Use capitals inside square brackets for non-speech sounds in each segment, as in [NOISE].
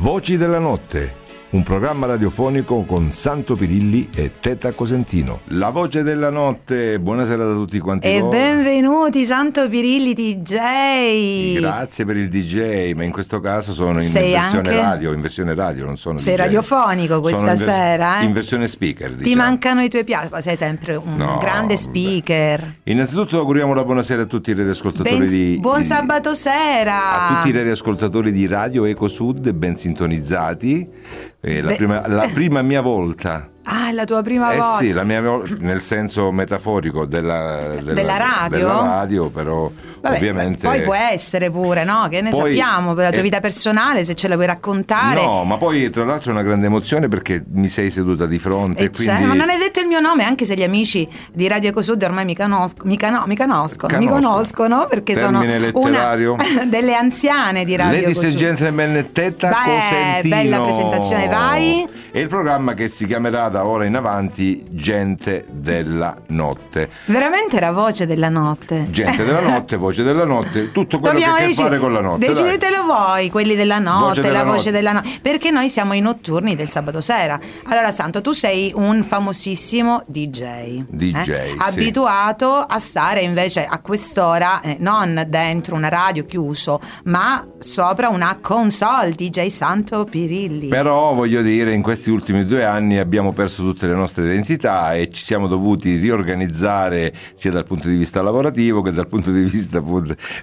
Voci della notte, un programma radiofonico con Santo Pirilli e Teta Cosentino. La voce della notte, buonasera da tutti quanti E voi. benvenuti Santo Pirilli DJ. Grazie per il DJ, ma in questo caso sono in Sei versione anche- radio, in versione radio, non sono Sei DJ. radiofonico questa in vers- sera, eh? In versione speaker, Ti diciamo. mancano i tuoi piatti, ma sei sempre un No, grande speaker. Innanzitutto auguriamo la buonasera a tutti i radioascoltatori Ben- di buon di- sabato sera. A tutti i radioascoltatori di Radio Eco Sud, ben sintonizzati. Eh, la, prima, la prima mia volta. Ah, è la tua prima Eh volta. sì, la mia nel senso metaforico della, della- Della radio? della radio, però Vabbè, ovviamente... Poi può essere pure, no? Che ne Poi- sappiamo per la tua eh, vita personale, se ce la vuoi raccontare. No, ma poi tra l'altro è una grande emozione perché mi sei seduta di fronte. E e quindi... c'è, ma non hai detto il mio nome, anche se gli amici di Radio Ecosud ormai mi, conosco- mi, cano- mi conoscono, mi Conoscono. perché sono Termine letterario. una [LAUGHS] delle anziane di Radio Ladies and Ecosud. gentlemen, Tetta Beh, Cosentino. bella presentazione, vai. È il programma che si chiamerà da ora in avanti Gente della Notte. Veramente era voce della notte. Gente della notte, [LAUGHS] voce della notte, tutto quello Dobbiamo che ha a che fare con la notte. dai. Decidetelo voi, quelli della notte, Voce della la voce notte. della notte. Perché noi siamo i notturni del sabato sera. Allora, Santo, tu sei un famosissimo DJ. DJ, sì. Abituato a stare invece a quest'ora, eh, non dentro una radio chiuso, ma sopra una console DJ Santo Pirilli. Però voglio dire, in questi ultimi due anni abbiamo perso tutte le nostre identità e ci siamo dovuti riorganizzare sia dal punto di vista lavorativo che dal punto di vista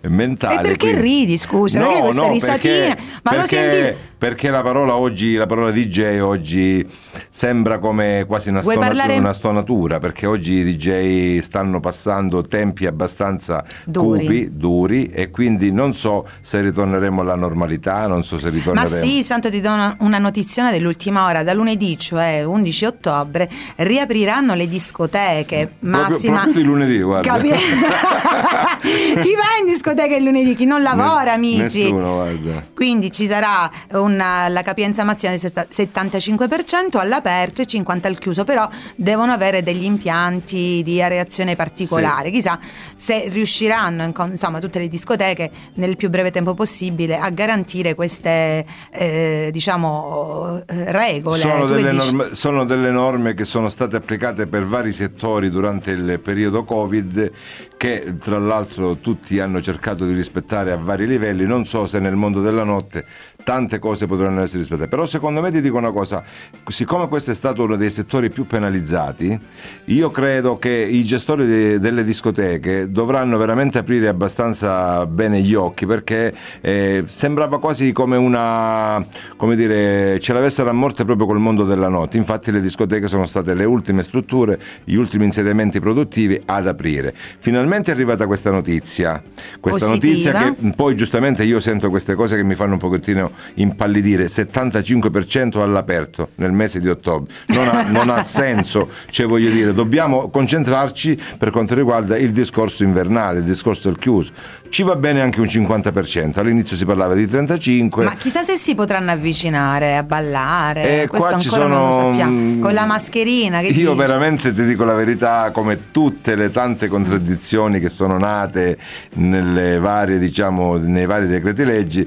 mentale. E perché quindi- ridi, scusa? Perché questa risatina? Ma lo perché, senti- perché la parola oggi, la parola DJ oggi sembra come quasi una, stonatura, parlare- una stonatura, perché oggi i DJ stanno passando tempi abbastanza Duri. cupi, duri, e quindi non so se ritorneremo alla normalità, non so se Ma ritorneremo... sì, Santo ti do una, una notiziona dell'ultima ora, da lunedì, cioè 11 ottobre, riapriranno le discoteche. Massima. proprio di lunedì, guarda. Capi- [LAUGHS] chi va in discoteca il lunedì? Chi non lavora, amici? Nessuno, guarda. Quindi ci sarà una- la capienza massima del sesta- 75% all'aperto e 50% al chiuso, però devono avere degli impianti di areazione particolare. Chissà se riusciranno, insomma, tutte le discoteche nel più breve tempo possibile a garantire queste, eh, diciamo, eh, regole. Sono delle, norme, sono delle norme che sono state applicate per vari settori durante il periodo Covid che tra l'altro tutti hanno cercato di rispettare a vari livelli, non so se nel mondo della notte tante cose potranno essere rispettate, però secondo me ti dico una cosa, siccome questo è stato uno dei settori più penalizzati, io credo che i gestori de- delle discoteche dovranno veramente aprire abbastanza bene gli occhi perché eh, sembrava quasi come una, come dire, ce l'avessero a morte proprio col mondo della notte, infatti le discoteche sono state le ultime strutture, gli ultimi insediamenti produttivi ad aprire. Finalmente è arrivata questa notizia, questa Positiva. notizia che poi giustamente io sento queste cose che mi fanno un pochettino impallidire, 75% all'aperto nel mese di ottobre, non ha, non ha senso, cioè voglio dire, dobbiamo concentrarci per quanto riguarda il discorso invernale, il discorso del chiuso, ci va bene anche un 50%, all'inizio si parlava di 35%. Ma chissà se si potranno avvicinare a ballare. Eh, Questo qua ci ancora non lo sono, sappiamo. mm, Con la mascherina. Che Io dici? veramente ti dico la verità, come tutte le tante contraddizioni che sono nate nelle varie, diciamo, nei vari decreti leggi,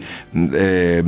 eh,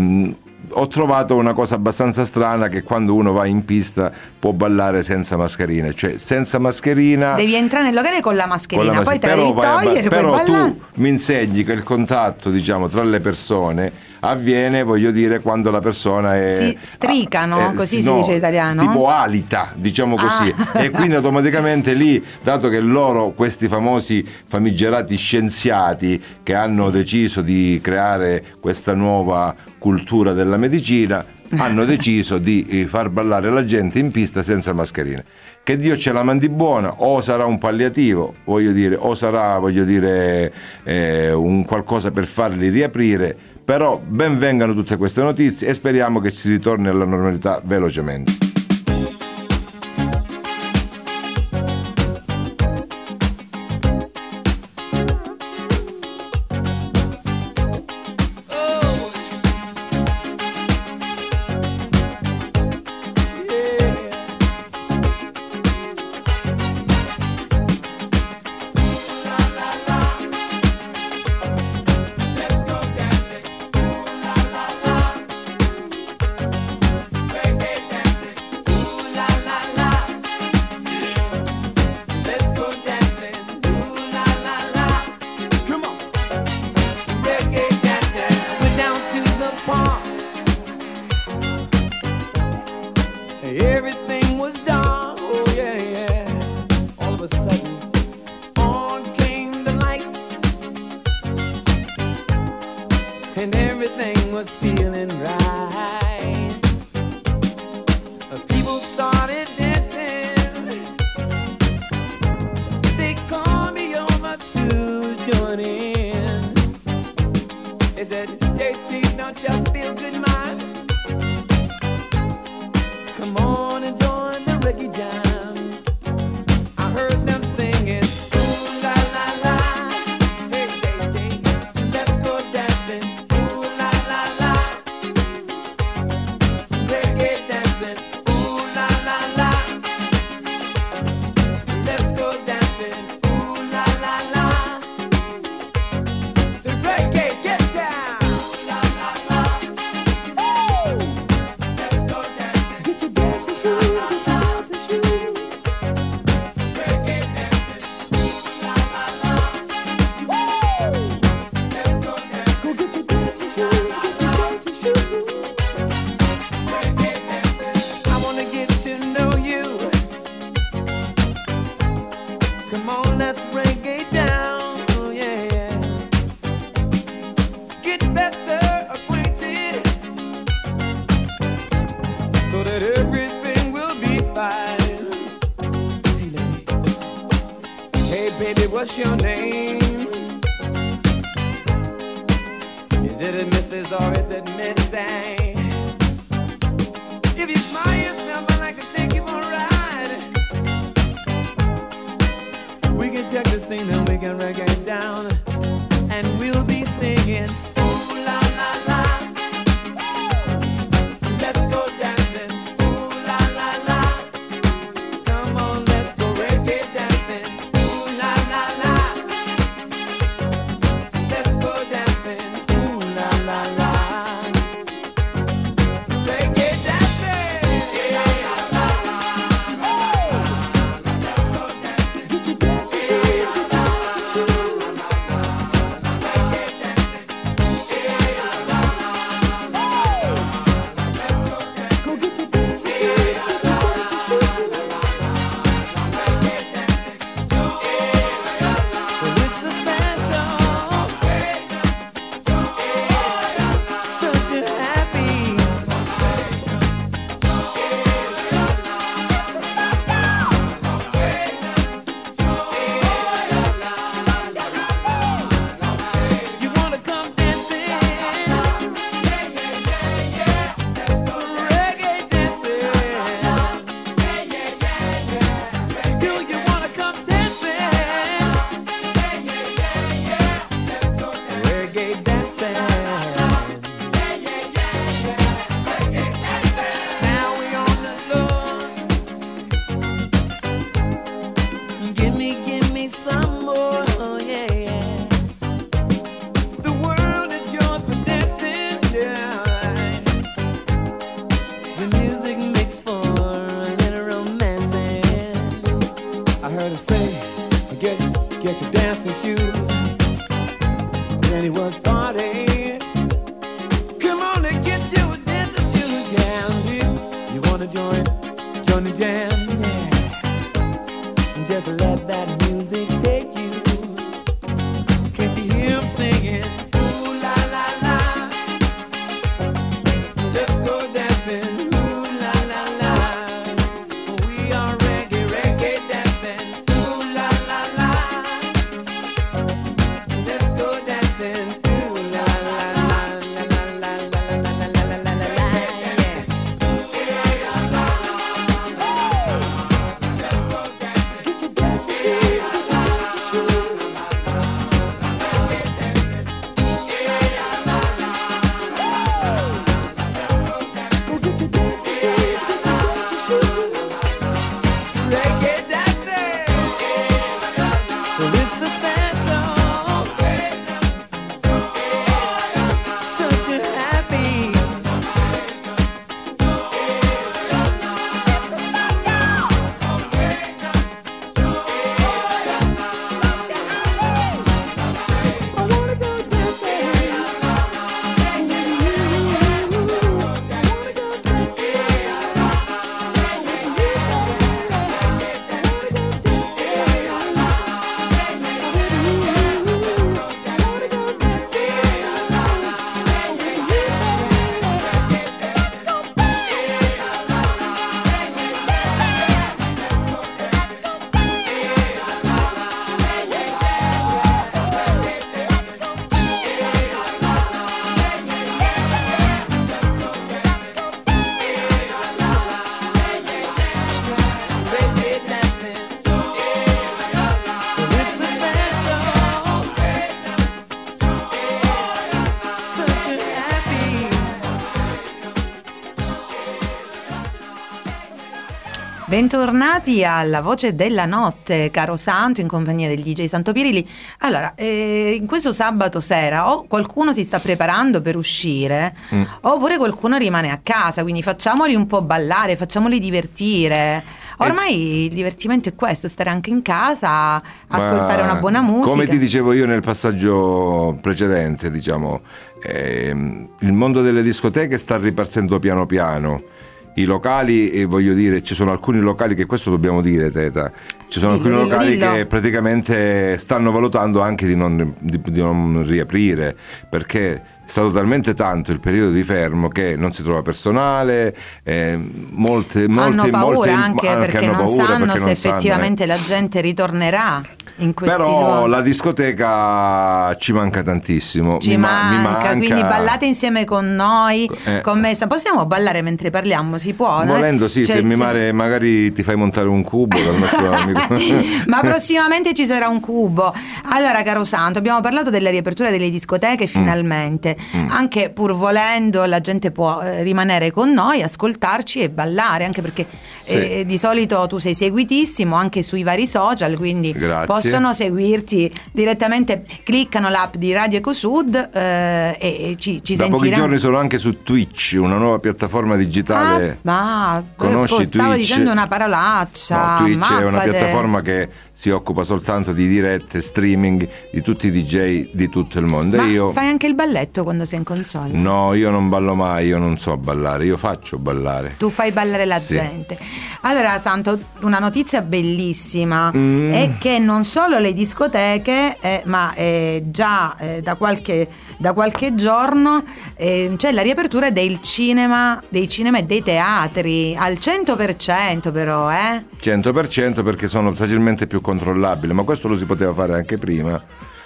ho trovato una cosa abbastanza strana che quando uno va in pista può ballare senza mascherina, cioè senza mascherina Devi entrare nel locale con la con mascherina, la poi te la devi a togliere, puoi però ballare. tu mi insegni che il contatto diciamo tra le persone avviene voglio dire quando la persona è Si stricano, eh, così sì, si no, dice in italiano? tipo alita diciamo così Ah. e quindi automaticamente lì dato che loro questi famosi famigerati scienziati che hanno deciso di creare questa nuova cultura della medicina [LAUGHS] hanno deciso di eh, far ballare la gente in pista senza mascherine. Che Dio ce la mandi buona, o sarà un palliativo, voglio dire, o sarà, voglio dire, eh, un qualcosa per farli riaprire, però ben vengano tutte queste notizie e speriamo che si ritorni alla normalità velocemente. Bentornati alla Voce della Notte, caro Santo, in compagnia del DJ Santo Pirilli. Allora, eh, in questo sabato sera o qualcuno si sta preparando per uscire, mm. oppure qualcuno rimane a casa, quindi facciamoli un po' ballare, facciamoli divertire. Ormai e... il divertimento è questo, stare anche in casa, ascoltare una buona musica. Come ti dicevo io nel passaggio precedente, diciamo, eh, il mondo delle discoteche sta ripartendo piano piano i locali, e voglio dire, ci sono alcuni locali che questo dobbiamo dire, Teta. Ci sono dillo, alcuni locali dillo. che praticamente stanno valutando anche di non, di, di non riaprire perché è stato talmente tanto il periodo di fermo che non si trova personale, eh, molte, molte, hanno paura molte, anche, anche perché non paura sanno perché se non effettivamente sanno, eh. la gente ritornerà. Però luoghi. la discoteca ci manca tantissimo. Ci mi manca, mi manca, quindi ballate insieme con noi, Eh. con me. Possiamo ballare mentre parliamo? Si può? no? Volendo sì, Cioè, se mi cioè- mare- magari ti fai montare un cubo dal nostro [LAUGHS] amico. Ma prossimamente ci sarà un cubo. Allora, caro Santo, abbiamo parlato della riapertura delle Mm. discoteche finalmente. Anche pur volendo, la gente può eh, rimanere con noi, ascoltarci e ballare, anche perché Sì. eh, di solito tu sei seguitissimo anche sui vari social, quindi Grazie. Possono seguirti direttamente, cliccano l'app di Radio Ecosud eh, e, ci, ci da pochi sentiranno. giorni sono anche su Twitch, una nuova piattaforma digitale. Ah, ma Conosci stavo Twitch? dicendo una parolaccia. No, Twitch è una piattaforma che si occupa soltanto di dirette, streaming di tutti i DJ di tutto il mondo. Ma e io fai anche il balletto quando sei in console? No, io non ballo mai, io non so ballare, io faccio ballare. Tu fai ballare la Sì. gente. Allora, Santo, una notizia bellissima Mm. è che non solo le discoteche, eh, ma eh, già eh, da, qualche, da qualche giorno eh, c'è la riapertura del cinema, dei cinema e dei teatri al 100% però, eh? 100% perché sono facilmente più controllabili, ma questo lo si poteva fare anche prima.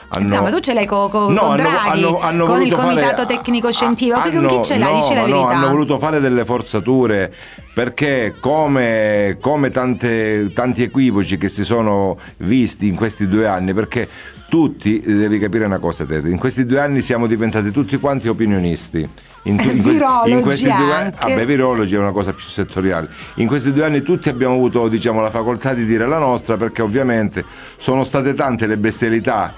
Hanno- Insomma, tu ce l'hai co- co- No, con Draghi, hanno- hanno con il comitato fare- tecnico scientifico. Con hanno- chi ce l'hai? no, Dici la no, verità. hanno voluto fare delle forzature perché come, come tante- tanti equivoci che si sono visti in questi due anni, perché tutti, devi capire una cosa Tete, in questi due anni siamo diventati tutti quanti opinionisti. In, tu- in in questi due anni, vabbè, virologi è una cosa più settoriale. In questi due anni tutti abbiamo avuto diciamo, la facoltà di dire la nostra perché ovviamente sono state tante le bestialità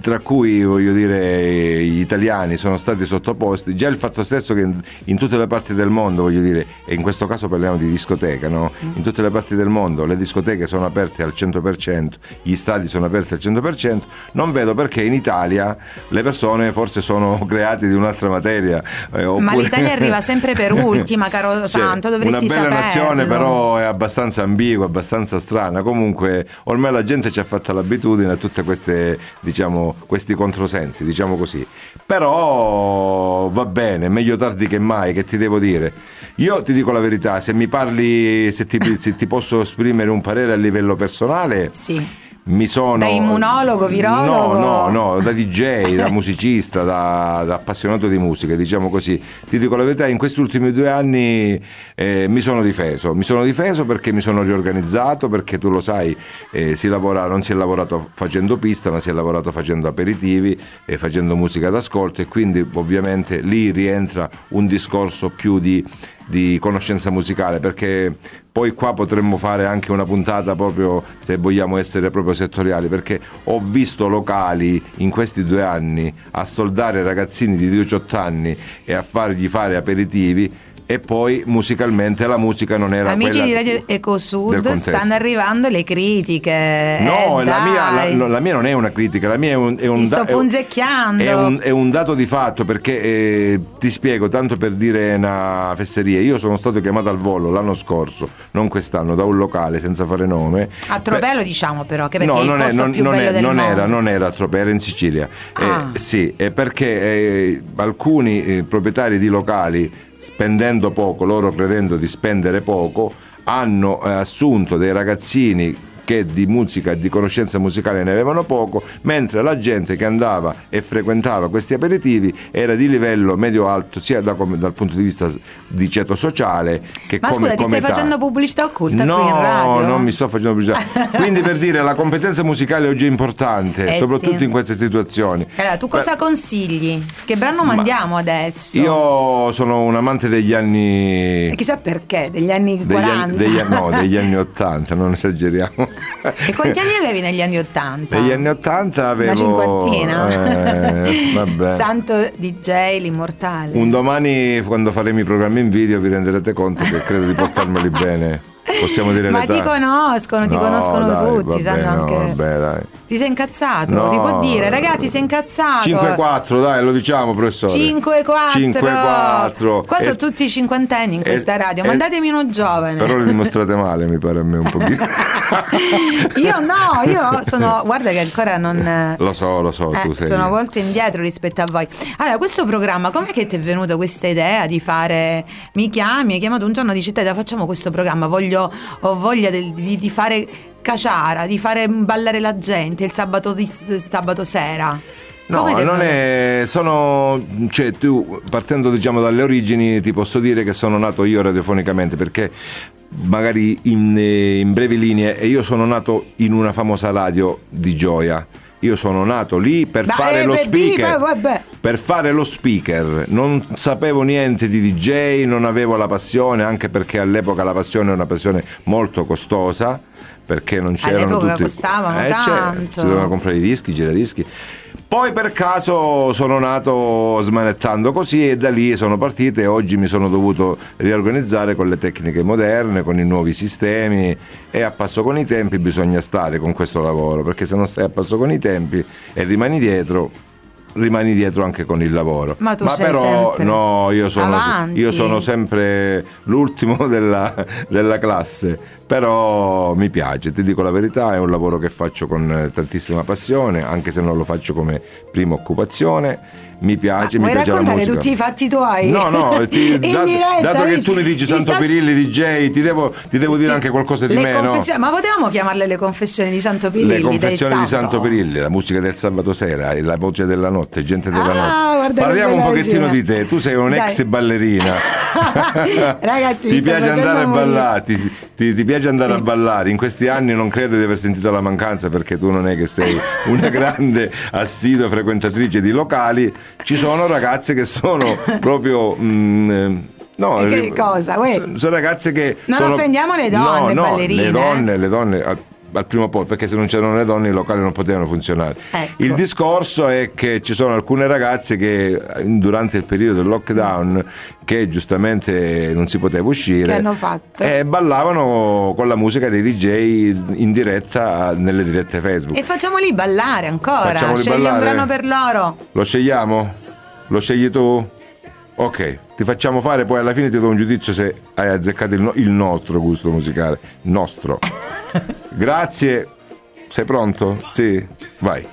tra cui voglio dire gli italiani sono stati sottoposti già il fatto stesso che in, in tutte le parti del mondo voglio dire e in questo caso parliamo di discoteca no? in tutte le parti del mondo le discoteche sono aperte al 100% gli stadi sono aperti al 100% non vedo perché in Italia le persone forse sono [LAUGHS] create di un'altra materia eh, Ma oppure- l'Italia arriva sempre per [LAUGHS] ultima, caro Cioè, Santo, dovresti Una bella saperlo. nazione, però è abbastanza ambigua, abbastanza strana. Comunque, ormai la gente ci ha fatta l'abitudine a tutte queste, diciamo, questi controsensi, diciamo così. Però va bene, meglio tardi che mai, che ti devo dire. Io ti dico la verità, se mi parli, se ti, se ti posso esprimere un parere a livello personale. Sì. Mi sono. Da immunologo, virologo? No, no, no, da DJ, da musicista, da, da appassionato di musica, diciamo così. Ti dico la verità, in questi ultimi due anni eh, mi sono difeso. Mi sono difeso perché mi sono riorganizzato, perché tu lo sai, eh, si lavora, non si è lavorato facendo pista, ma si è lavorato facendo aperitivi e facendo musica d'ascolto e quindi ovviamente lì rientra un discorso più di di conoscenza musicale perché poi qua potremmo fare anche una puntata proprio se vogliamo essere proprio settoriali perché ho visto locali in questi due anni a soldare ragazzini di 18 anni e a fargli fare aperitivi e poi musicalmente la musica non era Amici di Radio Ecosud stanno arrivando le critiche. No, eh, la mia, la, la mia non è una critica, la mia è un, è un da- è un-. È un, è un dato di fatto perché eh, ti spiego, tanto per dire una fesseria, io sono stato chiamato al volo l'anno scorso, non quest'anno, da un locale senza fare nome. A Tropelo diciamo però, che perché No, non, è- non- era, non era a Tropea, era in Sicilia. Eh, Ah. sì, è perché eh, alcuni eh, proprietari di locali, spendendo poco, loro credendo di spendere poco, hanno eh, assunto dei ragazzini che di musica e di conoscenza musicale ne avevano poco, mentre la gente che andava e frequentava questi aperitivi era di livello medio-alto sia da, dal punto di vista di ceto sociale che Ma come scusa, ti stai età. facendo pubblicità occulta no, qui in radio? non mi sto facendo pubblicità. [LAUGHS] Quindi per dire la competenza musicale oggi è importante, Eh, soprattutto sì. in queste situazioni. Allora, tu cosa consigli? Che brano mandiamo adesso? Io sono un amante degli anni E chissà perché, degli anni degli 40. anni, degli, no, [LAUGHS] degli anni 80, non esageriamo. E quanti anni avevi negli anni 80? Negli anni 80 avevo Una cinquantina? eh, vabbè. Santo DJ, l'immortale. Un domani quando faremo i programmi in video vi renderete conto che credo di portarmeli bene. Possiamo dire Ma ti conoscono, ti No, conoscono dai, tutti, vabbè, sanno no, anche. vabbè. Ti sei incazzato? No. Si può dire, ragazzi, sei incazzato. 5-4, dai, lo diciamo, professore. 5-4. 5-4. Qua sono E- tutti cinquantenni in questa e- radio. e- Mandatemi uno giovane. Però le dimostrate [LAUGHS] male, mi pare a me un pochino. [LAUGHS] io no, io sono. Guarda che ancora non. Lo so, lo so, tu Eh, sei. sono molto indietro rispetto a voi. Allora, questo programma, com'è che ti è venuta questa idea di fare? Mi chiami, hai chiamato un giorno e dici: Te facciamo questo programma, voglio, ho voglia del- di, di fare caciara, di fare ballare la gente il sabato, di, sabato sera. No, non è. Sono. Cioè, tu partendo diciamo dalle origini, ti posso dire che sono nato io radiofonicamente perché magari in, eh, in brevi linee, e io sono nato in una famosa radio di Gioia. Io sono nato lì per Dai, fare lo beh, speaker. vabbè. Per fare lo speaker. Non sapevo niente di DJ, non avevo la passione, anche perché all'epoca la passione è una passione molto costosa. Perché non c'erano All'epoca tutti costavano Eh, certo, tanto. si dovevano comprare i dischi, i giradischi. Poi per caso sono nato smanettando così e da lì sono partito e oggi mi sono dovuto riorganizzare con le tecniche moderne, con i nuovi sistemi. E a passo con i tempi bisogna stare con questo lavoro perché se non stai a passo con i tempi e rimani dietro rimani dietro anche con il lavoro. Ma tu sei però no, io sono, io sono sempre l'ultimo [LAUGHS] della, della classe, però mi piace, ti dico la verità, è un lavoro che faccio con tantissima passione, anche se non lo faccio come prima occupazione, mi piace, mi Vuoi piace la raccontare musica. tutti i fatti tuoi? No, no, [LAUGHS] ti- dato, diretta, dato che tu mi dici Santo sta- Pirilli DJ, ti devo, ti devo dire anche qualcosa di le me, no? confessioni- Ma potevamo chiamarle le confessioni di Santo Pirilli? Le confessioni di santo? Pirilli, la musica del sabato sera, la voce della notte, gente della Ah, notte. Parliamo un pochettino di te, tu sei un'ex ballerina. [LAUGHS] [LAUGHS] Ragazzi, mi ti piace andare a ballare, ti, ti- piace andare Sì. a ballare. In questi anni non credo di aver sentito la mancanza perché tu non è che sei [LAUGHS] una grande assidua frequentatrice di locali. Ci sono ragazze che sono proprio. mm, eh, No, che cosa, uè? sono- Sono ragazze che. Non sono- offendiamo le donne no, no, ballerine, Le eh. donne, le donne al, primo posto, perché se non c'erano le donne i locali non potevano funzionare. Ecco. Il discorso è che ci sono alcune ragazze che durante il periodo del lockdown, che giustamente non si poteva uscire, fatto? eh, ballavano con la musica dei DJ in diretta nelle dirette Facebook. E facciamoli ballare ancora. Facciamoli Scegli un ballare? brano per loro. Lo scegliamo? Lo scegli tu? Ok, ti facciamo fare, poi alla fine ti do un giudizio se hai azzeccato il, no- il nostro gusto musicale. Nostro. [LAUGHS] Grazie. Sei pronto? Sì? Vai.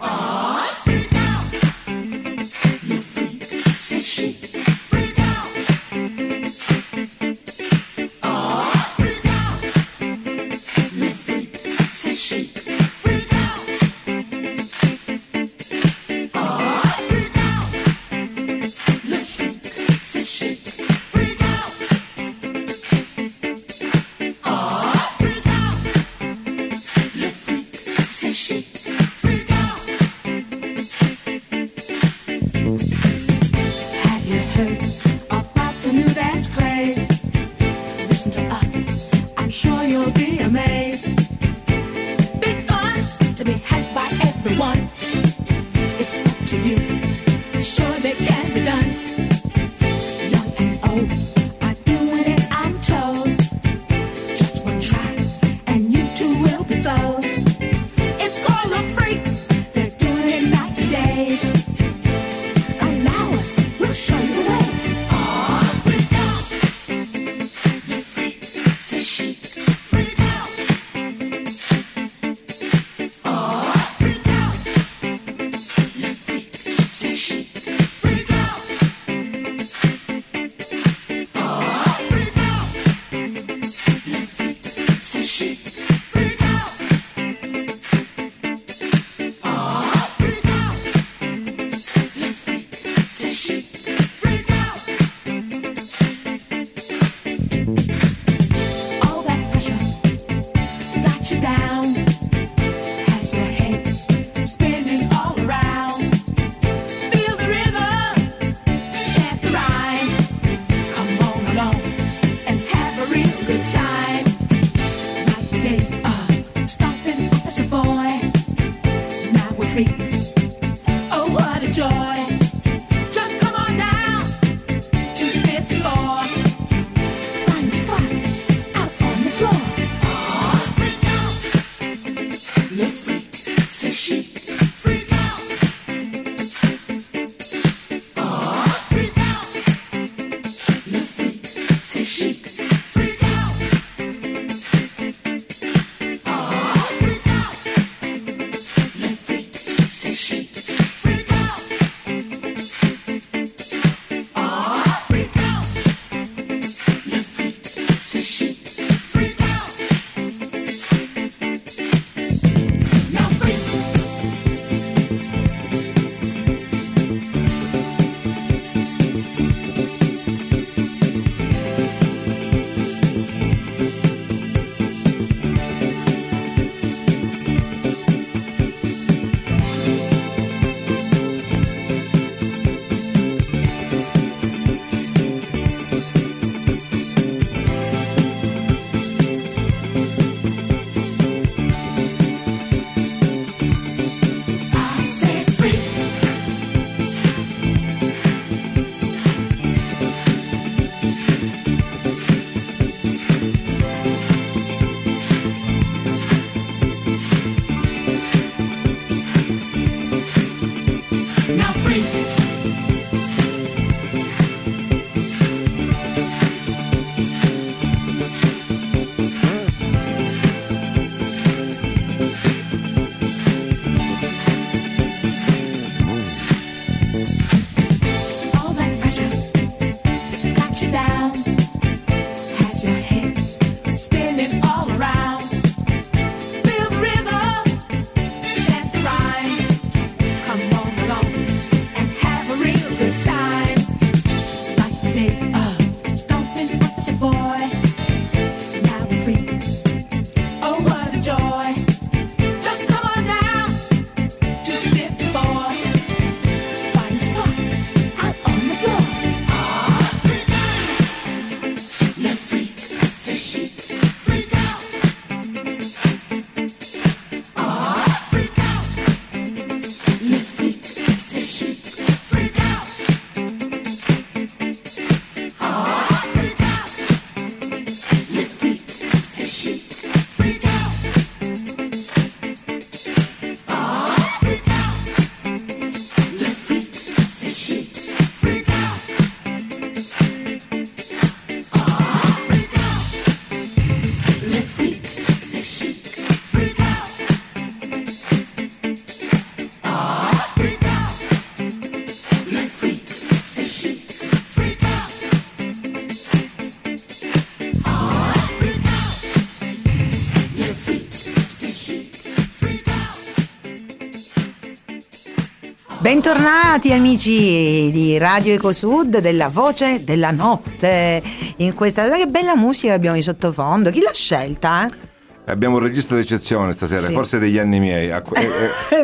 Bentornati amici di Radio Ecosud della Voce della Notte. In questa che bella musica abbiamo di sottofondo. Chi l'ha scelta? Eh? Abbiamo un regista d'eccezione stasera, sì. forse degli anni miei. [LAUGHS] È,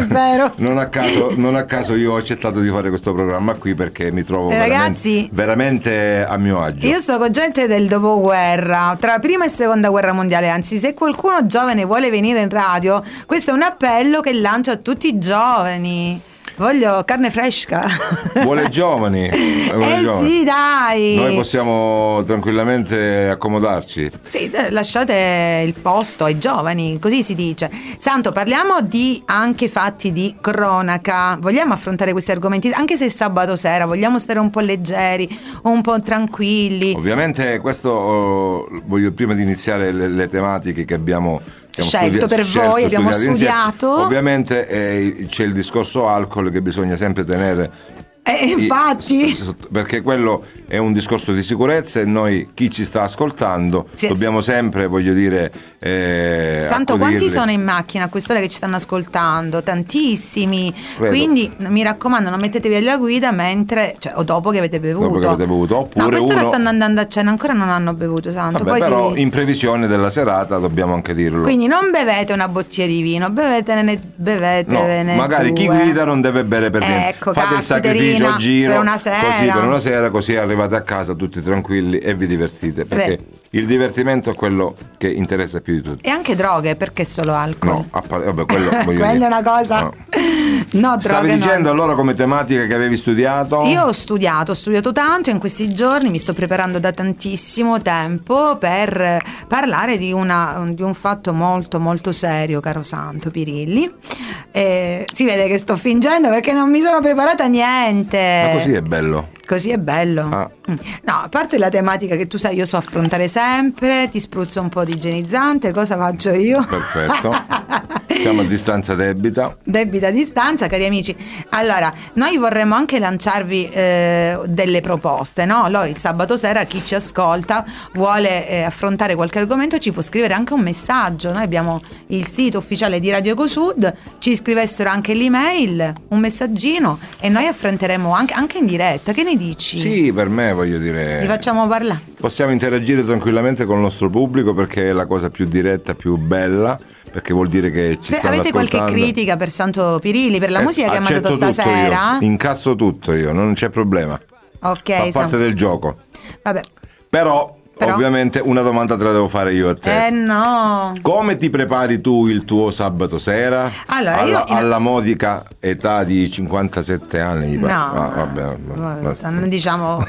vero. Non a, caso, non a, caso, io ho accettato di fare questo programma qui perché mi trovo eh, veramente, veramente a mio agio. Io sto con gente del dopoguerra, tra prima e seconda guerra mondiale. Anzi, se qualcuno giovane vuole venire in radio, questo è un appello che lancio a tutti i giovani. Voglio carne fresca. [LAUGHS] Vuole giovani. Vuole eh giovani. sì, dai. Noi possiamo tranquillamente accomodarci. Sì, lasciate il posto ai giovani, così si dice. Santo, parliamo di anche fatti di cronaca. Vogliamo affrontare questi argomenti, anche se è sabato sera, vogliamo stare un po' leggeri, un po' tranquilli. Ovviamente questo oh, voglio prima di iniziare le, le tematiche che abbiamo scelto studi- per scelto, voi, abbiamo studiato. Ovviamente eh, c'è il discorso alcol che bisogna sempre tenere eh, infatti. Perché quello è un discorso di sicurezza e noi, chi ci sta ascoltando, sì, dobbiamo sempre, voglio dire... Eh, Santo, accodirli. quanti sono in macchina a quest'ora che ci stanno ascoltando? Tantissimi. Credo. Quindi mi raccomando, non mettetevi alla guida mentre, cioè, o dopo che avete bevuto. Dopo che avete bevuto. Oppure no, quest'ora uno... stanno andando a cena, ancora non hanno bevuto, Santo. Vabbè, però si... in previsione della serata dobbiamo anche dirlo. Quindi non bevete una bottiglia di vino, bevetene, bevetene no, magari due. chi guida non deve bere per niente. Ecco, Fate il sacrificio a giro. Per una sera. Così per una sera, così arrivate a casa tutti tranquilli e vi divertite. Perché Beh. il divertimento è quello che interessa più di tutto. E anche droghe, perché solo alcol? No, par- vabbè, quello [LAUGHS] Quella è una cosa. No. No Stavi dicendo no. allora come tematica che avevi studiato? Io ho studiato, ho studiato tanto in questi giorni, mi sto preparando da tantissimo tempo per parlare di, una, di un fatto molto molto serio, caro Santo Pirilli. Eh, si vede che sto fingendo perché non mi sono preparata niente. Ma così è bello. Così è bello. Ah. Mm. No, a parte la tematica che tu sai, io so affrontare sempre, ti spruzzo un po' di igienizzante, cosa faccio io? Perfetto. [LAUGHS] Siamo a distanza debita. Debita distanza, cari amici. Allora, noi vorremmo anche lanciarvi eh, delle proposte, no? Allora, il sabato sera chi ci ascolta vuole eh, affrontare qualche argomento ci può scrivere anche un messaggio. Noi abbiamo il sito ufficiale di Radio Ecosud, ci scrivessero anche l'email, un messaggino e noi affronteremo anche, anche in diretta. Che ne dici? Sì, per me voglio dire. Li facciamo parlare. Possiamo interagire tranquillamente con il nostro pubblico perché è la cosa più diretta, più bella perché vuol dire che ci Se avete qualche critica per Santo Pirilli, per la eh, musica che ha mandato stasera? Io. Incasso tutto io, non c'è problema. Ok. Fa parte Sam... del gioco. Vabbè. Però però... Ovviamente una domanda te la devo fare io a te. Eh no. Come ti prepari tu il tuo sabato sera? Allora, alla, io in... alla modica età di 57 anni, mi pare. No, ah, vabbè, vabbè, non diciamo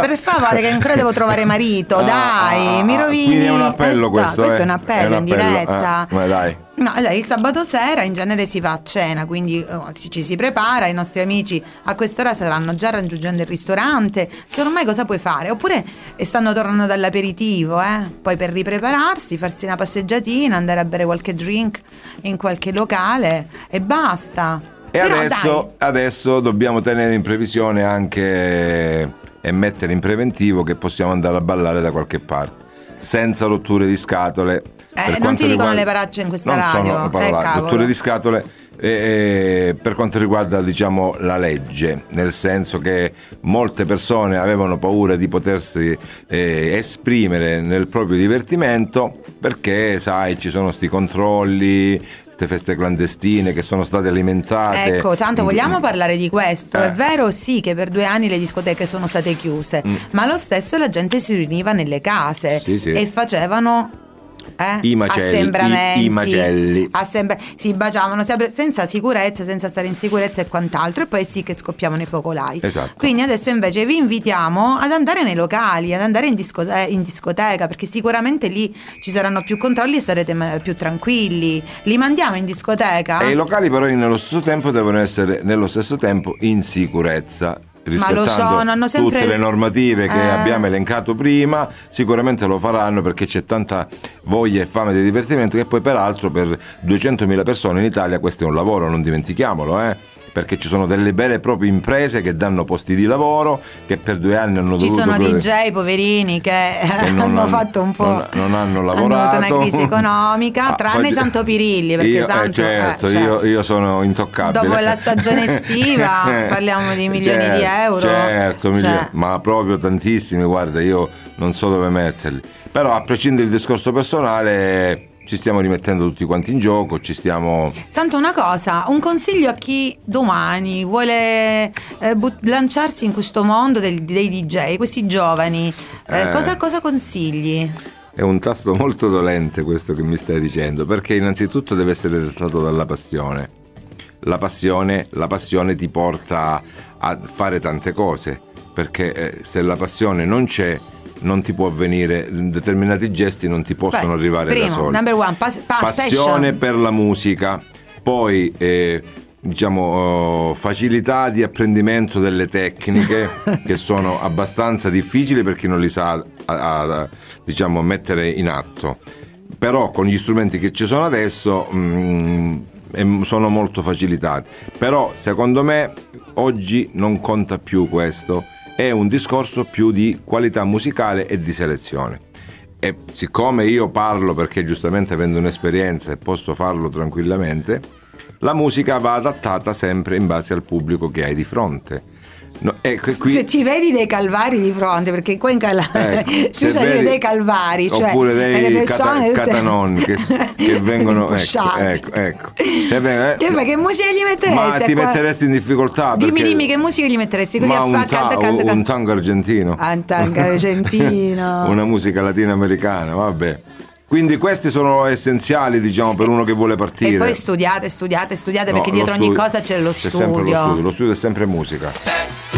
per favore che ancora devo trovare marito, ah, dai, ah, mi rovini. Quindi è un appello eh, questo, questo eh? è un appello, è un appello in diretta. Eh, dai. No, allora, il sabato sera in genere si va a cena, quindi oh, ci si prepara, i nostri amici a quest'ora saranno già raggiungendo il ristorante, che ormai cosa puoi fare? Oppure stanno tornando dall'aperitivo, eh? poi per riprepararsi, farsi una passeggiatina, andare a bere qualche drink in qualche locale e basta. E adesso, adesso, dobbiamo tenere in previsione anche e mettere in preventivo che possiamo andare a ballare da qualche parte, senza rotture di scatole. Eh, non si dicono le paracce in questa non radio. Sono parolacce, eh, rotture di scatole eh, per quanto riguarda diciamo, la legge, nel senso che molte persone avevano paura di potersi eh, esprimere nel proprio divertimento perché sai ci sono questi controlli, queste feste clandestine che sono state alimentate. Ecco, tanto vogliamo parlare di questo. Eh. È vero sì che per due anni le discoteche sono state chiuse, mm. ma lo stesso la gente si riuniva nelle case sì, sì. e facevano eh? I, macelli, i, i macelli. Assembra- si baciavano senza sicurezza, senza stare in sicurezza e quant'altro, e poi sì che scoppiavano i focolai. Esatto. Quindi adesso invece vi invitiamo ad andare nei locali, ad andare in, discote- in discoteca, perché sicuramente lì ci saranno più controlli e sarete più tranquilli. Li mandiamo in discoteca. E i locali però nello stesso tempo devono essere nello stesso tempo in sicurezza rispettando sono, sempre... tutte le normative che eh. abbiamo elencato prima, sicuramente lo faranno perché c'è tanta voglia e fame di divertimento che poi peraltro per 200.000 persone in Italia questo è un lavoro, non dimentichiamolo, eh perché ci sono delle vere e proprie imprese che danno posti di lavoro che per due anni hanno ci dovuto ci sono DJ poverini che, che hanno, hanno, fatto un po' non, non hanno lavorato hanno avuto una crisi economica ah, tranne Santo Pirilli perché io, Santo, eh, certo, eh, cioè, io, io, sono intoccabile. dopo la stagione estiva [LAUGHS] parliamo di milioni certo, di euro certo cioè. ma proprio tantissimi guarda io non so dove metterli. Però a prescindere dal discorso personale ci stiamo rimettendo tutti quanti in gioco, ci stiamo... Santo, una cosa, un consiglio a chi domani vuole eh, but- lanciarsi in questo mondo del, dei DJ, questi giovani, eh, eh. Cosa, cosa consigli? È un tasto molto dolente questo che mi stai dicendo, perché innanzitutto deve essere dettato dalla passione. La passione, la passione ti porta a fare tante cose, perché eh, se la passione non c'è non ti può avvenire, determinati gesti non ti possono Beh, arrivare primo, da soli. Number one, pass, pass, Passione passion. per la musica, poi eh, diciamo oh, facilità di apprendimento delle tecniche [LAUGHS] che sono abbastanza difficili per chi non li sa a, a, diciamo, mettere in atto. Però con gli strumenti che ci sono adesso mh, mm, sono molto facilitati. Però secondo me oggi non conta più questo è un discorso più di qualità musicale e di selezione. E siccome io parlo perché giustamente avendo un'esperienza e posso farlo tranquillamente, la musica va adattata sempre in base al pubblico che hai di fronte No, ecco, qui... Se ci vedi dei calvari di fronte, perché qua in Calabria ecco, [LAUGHS] si usa vedi... dei calvari, cioè oppure dei persone cata- catanoni che, che [LAUGHS] vengono ecco, ecco, ecco. Cioè, eh, che, che musica gli metteresti? Ma ti metteresti in difficoltà? Dimmi, perché... dimmi che musica gli metteresti così ma un, ta- canta, canta, un tango argentino. Ah, un tango argentino. [LAUGHS] Una musica latinoamericana, vabbè. Quindi questi sono essenziali, diciamo, per uno che vuole partire. E poi studiate, studiate, studiate, no, perché dietro studio, ogni cosa c'è lo c'è studio. Sempre lo studio. Lo studio è sempre musica.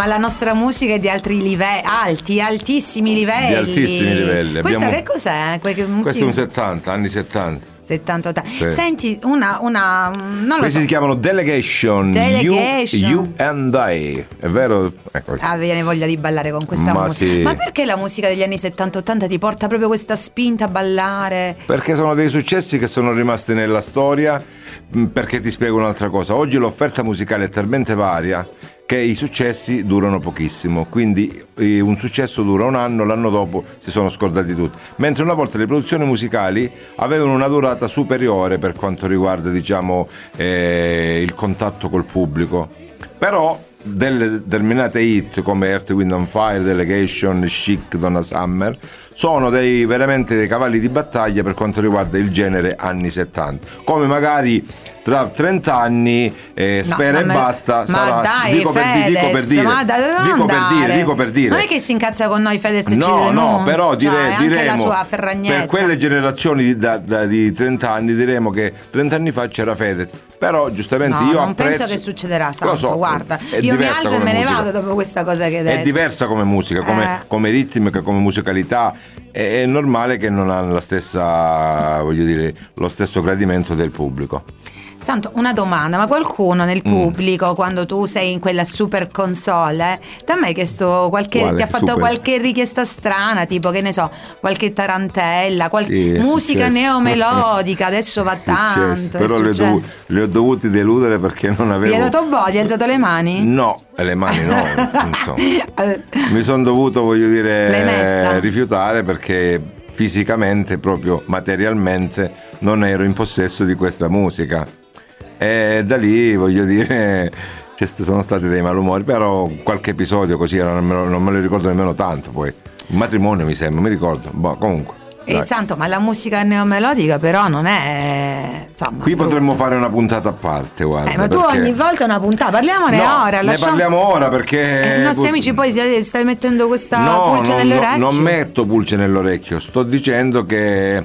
Ma la nostra musica è di altri livelli, alti, altissimi livelli. Di altissimi livelli. Questa Abbiamo... che cos'è? Questo è un 70, anni 70. 70, 80. Sì. Senti, una, una non Questi so. si chiamano Delegation. Delegation. You, you and I. È vero? Ecco. Ah, viene voglia di ballare con questa Ma musica. sì. Ma perché la musica degli anni 70-80 ti porta proprio questa spinta a ballare? Perché sono dei successi che sono rimasti nella storia. mh, Perché ti spiego un'altra cosa. Oggi l'offerta musicale è talmente varia che i successi durano pochissimo, quindi eh, un successo dura un anno, l'anno dopo si sono scordati tutti. Mentre una volta le produzioni musicali avevano una durata superiore per quanto riguarda diciamo, eh, il contatto col pubblico. Però delle determinate hit come Earth, Wind and Fire, Delegation, Chic, Donna Summer sono dei, veramente dei cavalli di battaglia per quanto riguarda il genere anni 70. Come magari tra 30 anni eh, No, Spera e me- basta ma sarà dai, dico, per, di- dico per Fedez, dire ma da dico per dire dico per dire Non è che si incazza con noi Fedez e No, no, denuncia, però dire- cioè, diremo la sua ferragnetta. per quelle generazioni di, da- da- di 30 anni diremo che 30 anni fa c'era Fedez. Però giustamente No, io non apprezzo penso che succederà, Santo, so, guarda. è Io mi alzo e me ne vado dopo questa cosa che hai detto. È diversa come musica, come, Eh. come ritmica, come musicalità. È, è normale che non ha la stessa, voglio dire, lo stesso gradimento del pubblico. Santo, una domanda, ma qualcuno nel Mm. pubblico, quando tu sei in quella super console, eh, ti ha mai chiesto qualche, Quale ti ha fatto super? qualche richiesta strana, tipo che ne so, qualche tarantella, qualche Sì, musica successo. neomelodica, [LAUGHS] adesso va tanto. Però le dovu- le ho dovuti deludere perché non avevo... hai dato boh, hai alzato le mani? No, e le mani no. Eh, [LAUGHS] Mi sono dovuto, voglio dire, rifiutare perché fisicamente, proprio materialmente, non ero in possesso di questa musica. E da lì, voglio dire, ci sono stati dei malumori, però qualche episodio così, non me lo, non me lo ricordo nemmeno tanto poi. Un matrimonio mi sembra, mi ricordo. Boh, comunque. dai. santo, ma la musica neomelodica però non è... Insomma, Qui brutta. potremmo fare una puntata a parte, guarda. Eh, ma tu perché- ogni volta una puntata, parliamone No, ora. ne lasciamo- parliamo ora perché... Eh, I nostri amici poi stai mettendo questa No, pulce non, nelle no, non metto pulce nell'orecchio, sto dicendo che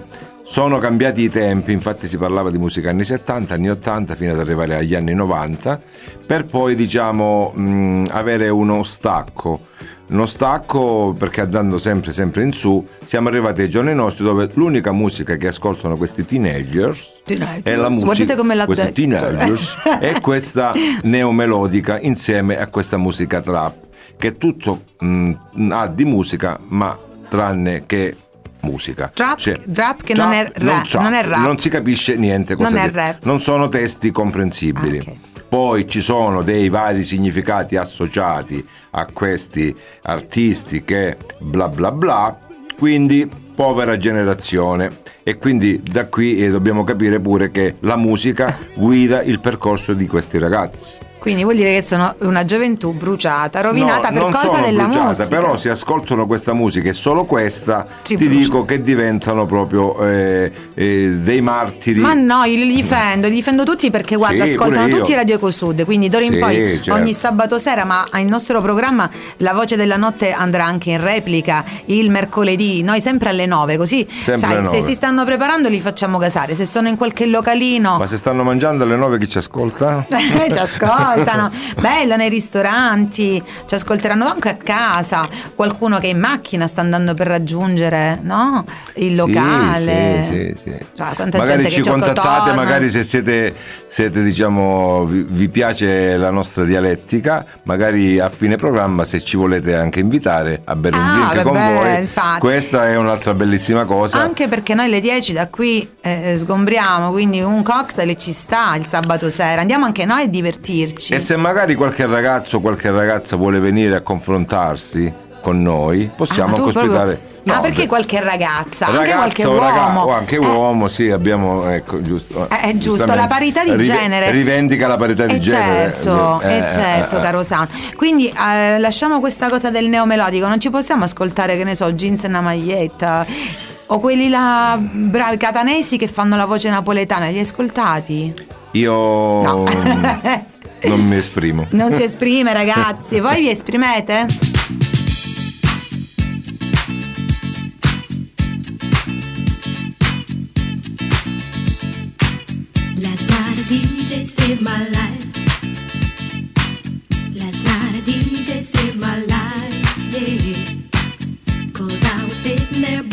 sono cambiati i tempi, infatti si parlava di musica anni 70, anni 80 fino ad arrivare agli anni 90, per poi diciamo mh, avere uno stacco. Uno stacco perché andando sempre sempre in su siamo arrivati ai giorni nostri dove l'unica musica che ascoltano questi teenagers Teenagers. è la musica Guardate come l'ha questi teenagers è questa [LAUGHS] neomelodica insieme a questa musica trap che tutto mh, ha di musica ma tranne che musica Trap- Cioè, trap che non è non, rap, non è rap. non si capisce niente cosa Non è rap. non sono testi comprensibili Ah, ok. poi ci sono dei vari significati associati a questi artisti che bla bla bla quindi povera generazione e quindi da qui eh, dobbiamo capire pure che la musica guida il percorso di questi ragazzi Quindi vuol dire che sono una gioventù bruciata, rovinata No, per non colpa della bruciata, musica. Però se ascoltano questa musica e solo questa, Si ti brucia. dico che diventano proprio eh, eh, dei martiri. Ma no, io li difendo, li difendo tutti perché guarda, Sì, ascoltano tutti Radio Ecosud, quindi d'ora in Sì, poi certo. ogni sabato sera, ma il nostro programma La Voce della Notte andrà anche in replica il mercoledì, noi sempre alle 9, così Sempre sai, se 9. si stanno preparando li facciamo casare, se sono in qualche localino Ma se stanno mangiando alle 9 chi ci ascolta? [LAUGHS] Eh, ci ascoltano, bello nei ristoranti, ci ascolteranno anche a casa, qualcuno che in macchina sta andando per raggiungere no? il locale. Sì, sì, sì. Cioè, magari ci contattate, magari se siete, siete, diciamo, vi, vi piace la nostra dialettica, magari a fine programma se ci volete anche invitare a bere un Ah, drink con vabbè, voi. infatti. Questa è un'altra bellissima cosa. Anche perché noi alle 10 da qui eh, sgombriamo, quindi un cocktail ci sta il sabato sera. Andiamo anche noi a divertirci. E se magari qualche ragazzo o qualche ragazza vuole venire a confrontarsi con noi, possiamo Ah, anche proprio- ospitare. ah, No, perché beh, qualche ragazza, anche ragazza qualche uomo. raga- o anche Eh, uomo, sì, abbiamo, ecco, giusto. Eh, è giusto, la parità di Rive- genere. Rivendica la parità di Eh, genere. Certo, Eh, eh, eh, certo, eh, eh. caro San. Quindi eh, lasciamo questa cosa del neomelodico, non ci possiamo ascoltare, che ne so, jeans e una maglietta. O quelli là bravi catanesi che fanno la voce napoletana, li hai ascoltati? Io No. [LAUGHS] non mi esprimo. Non si esprime, ragazzi. Voi vi esprimete? Last night a DJ saved my life. Last night a DJ saved my life, yeah. Cause I was sitting there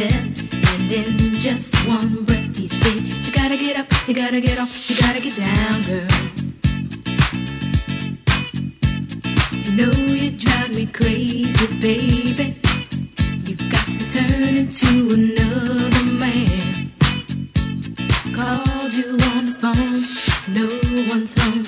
And in just one breath he said, You gotta get up, you gotta get off, you gotta get down, girl. You know you drive me crazy, baby. You've got me turning to another man. Called you on the phone, no one's home.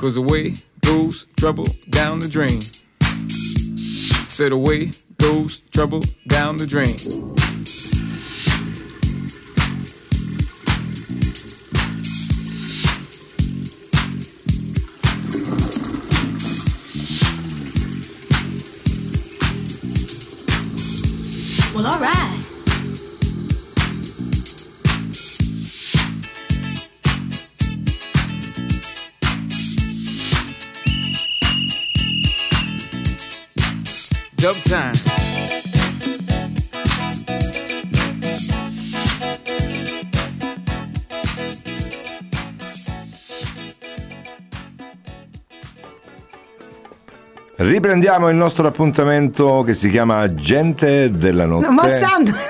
cause away goes trouble down the drain. Said away goes trouble down the drain. Time. Riprendiamo il nostro appuntamento che si chiama Gente della Notte. No, ma santo!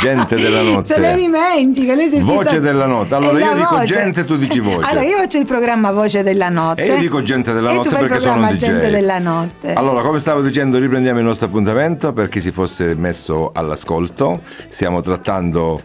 Gente della [LAUGHS] notte. Se le dimentica, lui si Voce fissato- della notte. Allora io dico voce. gente, tu dici [LAUGHS] voce. Allora io faccio il programma Voce della Notte. E io dico gente della e notte perché sono un DJ. Gente della Notte. Allora, come stavo dicendo, riprendiamo il nostro appuntamento per chi si fosse messo all'ascolto. Stiamo trattando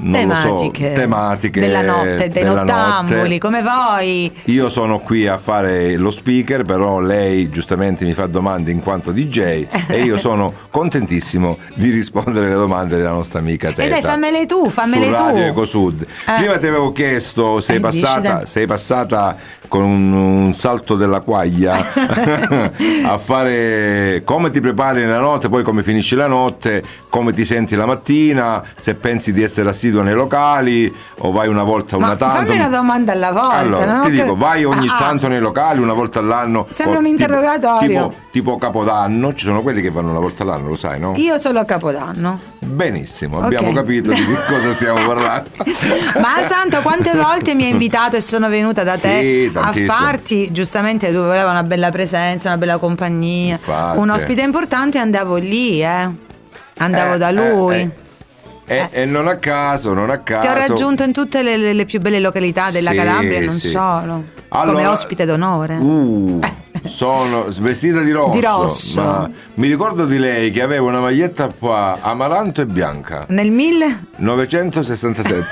tematiche, so, tematiche della notte, dei della nottambuli, notte. come voi. Io sono qui a fare lo speaker, però lei giustamente mi fa domande in quanto DJ [LAUGHS] e io sono contentissimo di rispondere alle domande della nostra amica Teta. E dai, fammele tu, fammele su tu. Radio Ecosud. Eh. Prima ti avevo chiesto, sei Eh, passata, sei passata con un, un salto della quaglia [LAUGHS] [LAUGHS] a fare come ti prepari la notte, poi come finisci la notte, come ti senti la mattina, se pensi di essere assiduo nei locali o vai una volta una Ma tanto. fammi una domanda alla volta. Allora, ti che- dico, vai ogni Ah, ah. tanto nei locali, una volta all'anno. Sembra un interrogatorio. Tipo, tipo Capodanno, ci sono quelli che vanno una volta all'anno, lo sai, no? Io solo a Capodanno. Benissimo, abbiamo Ok. capito di cosa stiamo parlando. [LAUGHS] Ma Santo, quante volte mi hai invitato e sono venuta da te Sì, a farti? Giustamente tu volevi una bella presenza, una bella compagnia, Infatti. un ospite importante e andavo lì, eh. Andavo Eh, da eh, lui. eh. E, e non a caso, non a caso. Ti ho raggiunto in tutte le, le- le più belle località della Sì, Calabria non sì. solo. Allora- come ospite d'onore. Uh, sono vestita di rosso. Di rosso. Ma mi ricordo di lei che aveva una maglietta qua amaranto e bianca. Nel 1000 967.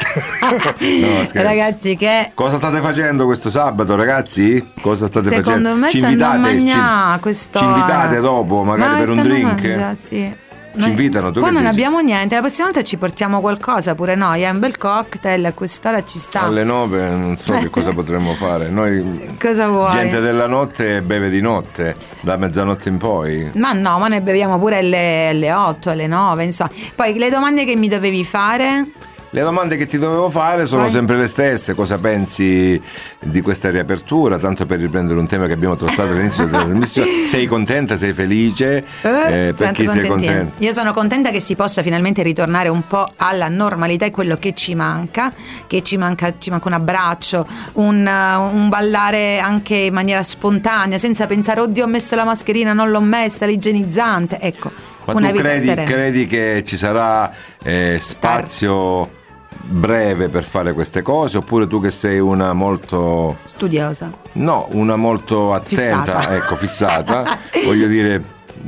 [LAUGHS] no, ragazzi che Cosa state facendo questo sabato, ragazzi? Cosa state secondo facendo? me ci stanno a invitate, mangiare ci, ci invitate dopo, magari Ma per un a drink? mangiare, sì. Ci invitano, tu Qua non dici? abbiamo niente, la prossima volta ci portiamo qualcosa pure noi, è un bel cocktail, a quest'ora ci sta. Alle 9 non so che cosa potremmo fare. Noi [LAUGHS] Cosa vuoi? gente della notte beve di notte, da mezzanotte in poi. Ma no, ma noi beviamo pure alle, alle 8, alle 9, insomma. Poi le domande che mi dovevi fare? Le domande che ti dovevo fare sono Vai. sempre le stesse. Cosa pensi di questa riapertura? Tanto per riprendere un tema che abbiamo trattato all'inizio della [LAUGHS] trasmissione. Sei contenta? Sei felice? Eh, Eh, per chi sei contenta? Io sono contenta che si possa finalmente ritornare un po' alla normalità, è quello che ci manca, che ci manca, ci manca un abbraccio, un, uh, un ballare anche in maniera spontanea, senza pensare, oddio ho messo la mascherina, non l'ho messa, l'igienizzante, ecco, Ma tu credi, credi che ci sarà eh, spazio breve per fare queste cose? Oppure tu che sei una molto. Studiosa. No, una molto attenta, Fissata. ecco, fissata, [LAUGHS] voglio dire,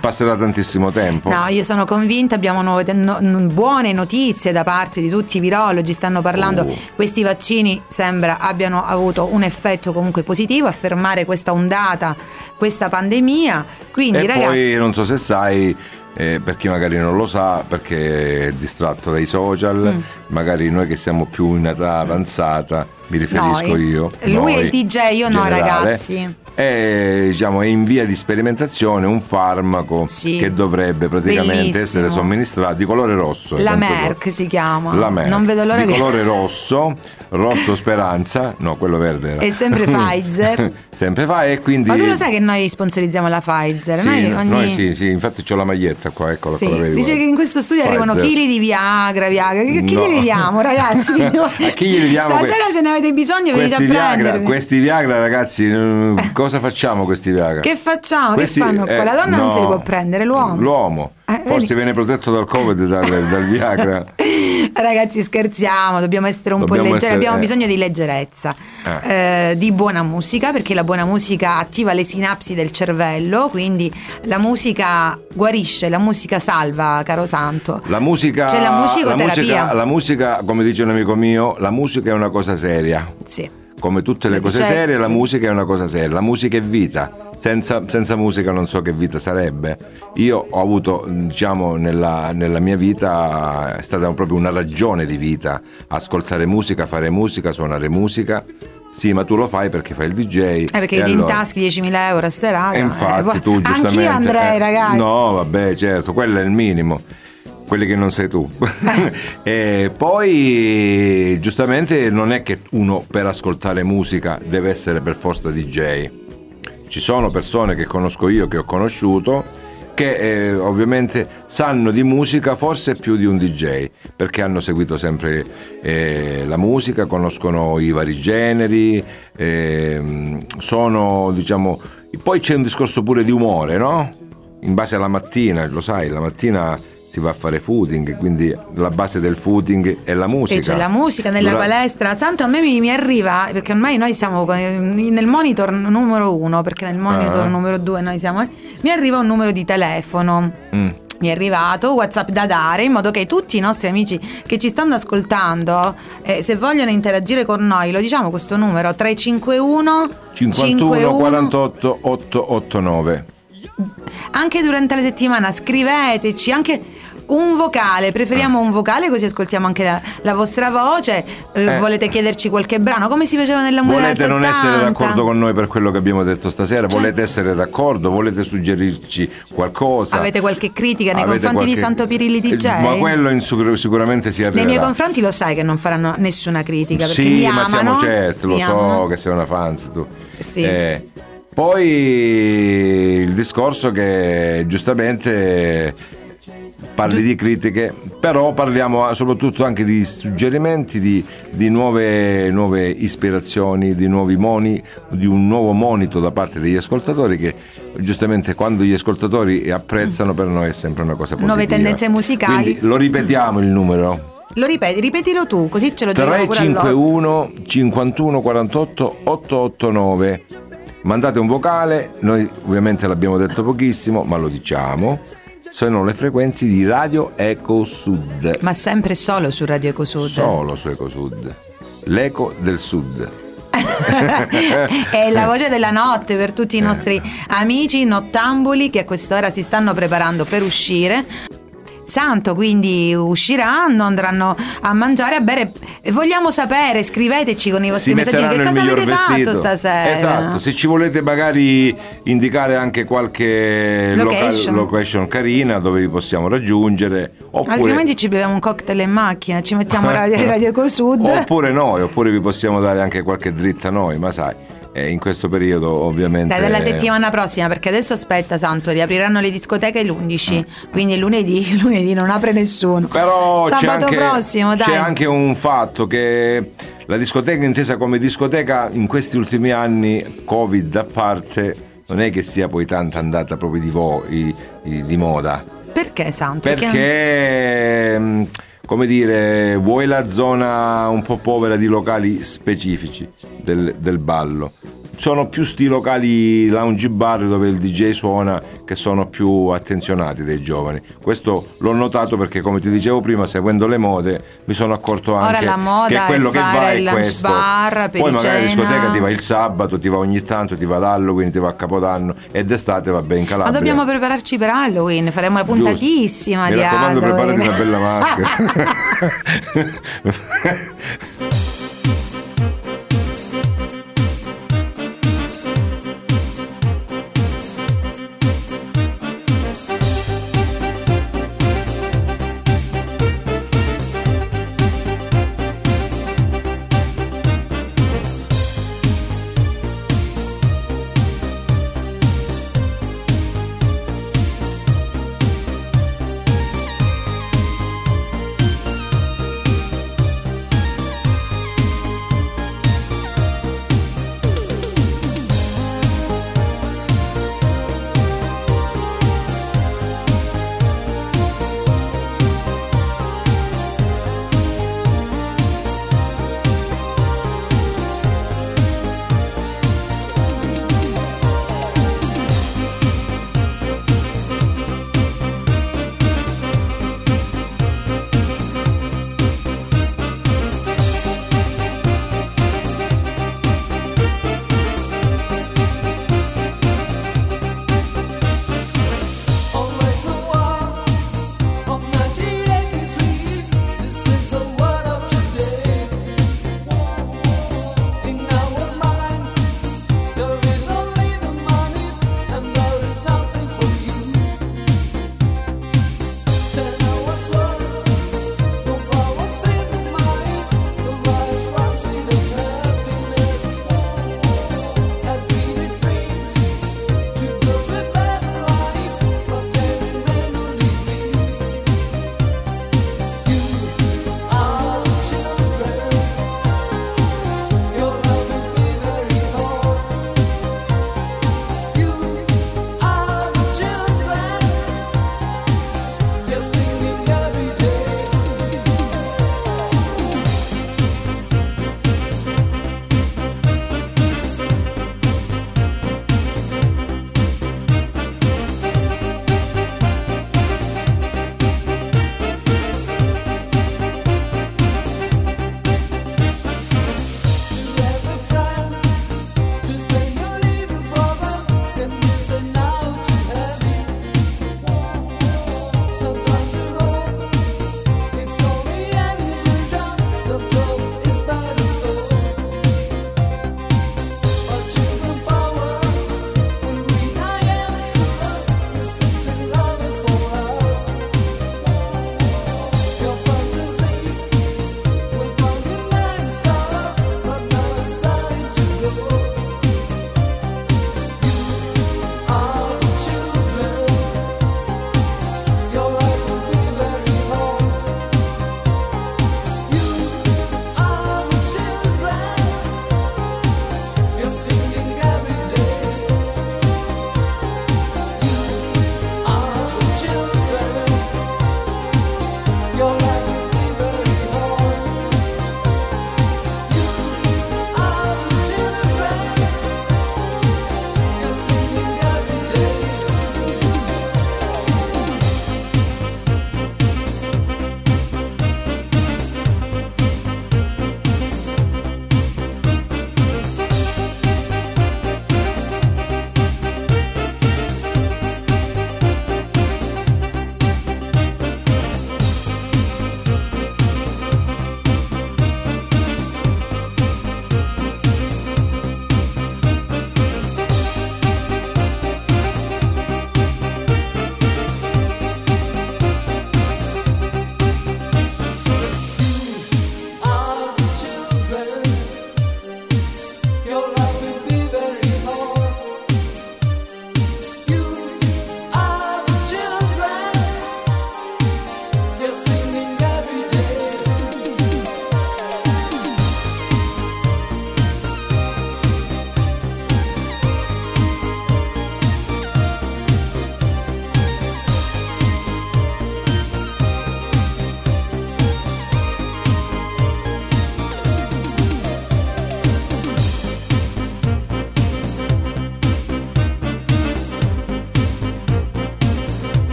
passerà tantissimo tempo. No, io sono convinta, abbiamo nuove- no- buone notizie da parte di tutti i virologi, stanno parlando, Oh. questi vaccini sembra abbiano avuto un effetto comunque positivo a fermare questa ondata, questa pandemia, quindi e ragazzi... poi non so se sai, eh, per chi magari non lo sa, perché è distratto dai social, Mm. magari noi che siamo più in età avanzata, mi riferisco Noi. io. Lui è il DJ, io in no, generale, ragazzi. È, diciamo, è in via di sperimentazione un farmaco Sì. che dovrebbe praticamente Bellissimo. essere somministrato di colore rosso. La Merck proprio. si chiama. La Merck, Non vedo l'ora di che... colore rosso, rosso speranza, no, quello verde era. È [LAUGHS] sempre Pfizer. sempre e quindi Ma tu lo sai che noi sponsorizziamo la Pfizer? Sì, noi no- ogni- noi sì, sì, infatti ho la maglietta qua, eccola Sì, qua, dice che in questo studio arrivano Pfizer. chili di Viagra, Viagra. Che, chi No. glieli diamo, [LAUGHS] ragazzi? A chi glieli diamo Stasera que- se ne avete bisogno venite a prendervi. questi Viagra ragazzi, mm, cosa facciamo questi Viagra? Che facciamo? Questi- che fanno qua? La eh, donna non no, se li può prendere, l'uomo. L'uomo. Eh, Forse vedi? viene protetto dal Covid dal, dal Viagra. [LAUGHS] [LAUGHS] Ragazzi, scherziamo, dobbiamo essere un Dobbiamo po' leggeri, essere- abbiamo eh. bisogno di leggerezza, eh, di buona musica, perché la buona musica attiva le sinapsi del cervello, quindi la musica guarisce, la musica salva, caro Santo. La musica, C'è la musicoterapia. musica, la musica, come dice un amico mio, la musica è una cosa seria. Sì. Come tutte le Lo cose dice- serie, la musica è una cosa seria. La musica è vita. Senza, senza musica non so che vita sarebbe. Io ho avuto, diciamo, nella, nella mia vita è stata proprio una ragione di vita. Ascoltare musica, fare musica, suonare musica. Sì, ma tu lo fai perché fai il DJ. Eh, perché ti allora- intaschi 10.000 euro a serata. E infatti eh, poi- tu giustamente... Anch'io andrei, eh, ragazzi. No, vabbè, certo, quello è il minimo. Quelli che non sei tu. [LAUGHS] e poi, giustamente, non è che uno per ascoltare musica deve essere per forza DJ. Ci sono persone che conosco io, che ho conosciuto, che eh, ovviamente sanno di musica forse più di un DJ, perché hanno seguito sempre eh, la musica, conoscono i vari generi, ehm, sono diciamo... Poi c'è un discorso pure di umore, no? In base alla mattina, lo sai, la mattina si va a fare footing, quindi la base del footing è la musica. E c'è la musica nella Dura- palestra. Santo, a me mi, mi arriva, perché ormai noi siamo nel monitor numero uno, perché nel monitor Ah. numero due noi siamo... eh, mi arriva un numero di telefono. Mm. Mi è arrivato WhatsApp da dare in modo che tutti i nostri amici che ci stanno ascoltando, eh, se vogliono interagire con noi, lo diciamo questo numero 351 51 48 889. Anche durante la settimana scriveteci anche un vocale, preferiamo un vocale così ascoltiamo anche la, la vostra voce. Eh, Eh. Volete chiederci qualche brano? Come si faceva nella musica? Volete non essere d'accordo con noi per quello che abbiamo detto stasera? Cioè- Volete essere d'accordo? Volete suggerirci qualcosa? Avete qualche critica nei Avete confronti di qualche- Santo Pirilli DJ? Eh, Ma quello sicur- sicuramente si Nei arriverà. miei confronti lo sai che non faranno nessuna critica Sì, ma amano. siamo certi, lo so amano. che sei una fans tu. Sì. Eh, poi il discorso che giustamente parli di critiche, però parliamo soprattutto anche di suggerimenti, di, di nuove, nuove ispirazioni, di nuovi moni, di un nuovo monito da parte degli ascoltatori che giustamente quando gli ascoltatori apprezzano per noi è sempre una cosa positiva. Nuove tendenze musicali. Quindi lo ripetiamo il numero. Lo ripeti, ripetilo tu, così ce lo diciamo pure all'otto. 351 51 48 889 mandate un vocale noi ovviamente l'abbiamo detto pochissimo ma lo diciamo. Sono le frequenze di Radio Eco Sud. Ma sempre solo su Radio Ecosud. solo su Eco Sud. L'eco del sud. [LAUGHS] È la voce della notte per tutti i nostri amici nottambuli che a quest'ora si stanno preparando per uscire. Santo, quindi usciranno, andranno a mangiare, a bere. Vogliamo sapere, scriveteci con i vostri si messaggi che cosa avete vestito fatto stasera. esatto se ci volete magari indicare anche qualche loca- Location. location carina dove vi possiamo raggiungere oppure Altrimenti ci beviamo un cocktail in macchina, ci mettiamo [LAUGHS] Radio, radio Ecosud. Oppure noi, oppure vi possiamo dare anche qualche dritta noi, ma sai, in questo periodo ovviamente... Dai, dalla settimana prossima, perché adesso aspetta, Santo, riapriranno le discoteche l'11, quindi lunedì, [LAUGHS] lunedì non apre nessuno. Però c'è Sabato anche, prossimo, dai. c'è anche un fatto che la discoteca intesa come discoteca in questi ultimi anni, Covid a parte, non è che sia poi tanta andata proprio di, vo- i- i- di moda. Perché, Santo? Perché, mh, come dire, vuoi la zona un po' povera di locali specifici del, del ballo. Sono più sti locali lounge bar dove il DJ suona che sono più attenzionati dai giovani. Questo l'ho notato perché, come ti dicevo prima, seguendo le mode, mi sono accorto anche la che quello che va è questo. bar, Poi magari pericena. discoteca ti va il sabato, ti va ogni tanto, ti va ad Halloween, ti va a Capodanno e d'estate va bene in Ma dobbiamo prepararci per Halloween, faremo una Giusto. puntatissima Mi di raccomando, Halloween. preparati una bella maschera. [LAUGHS] [LAUGHS]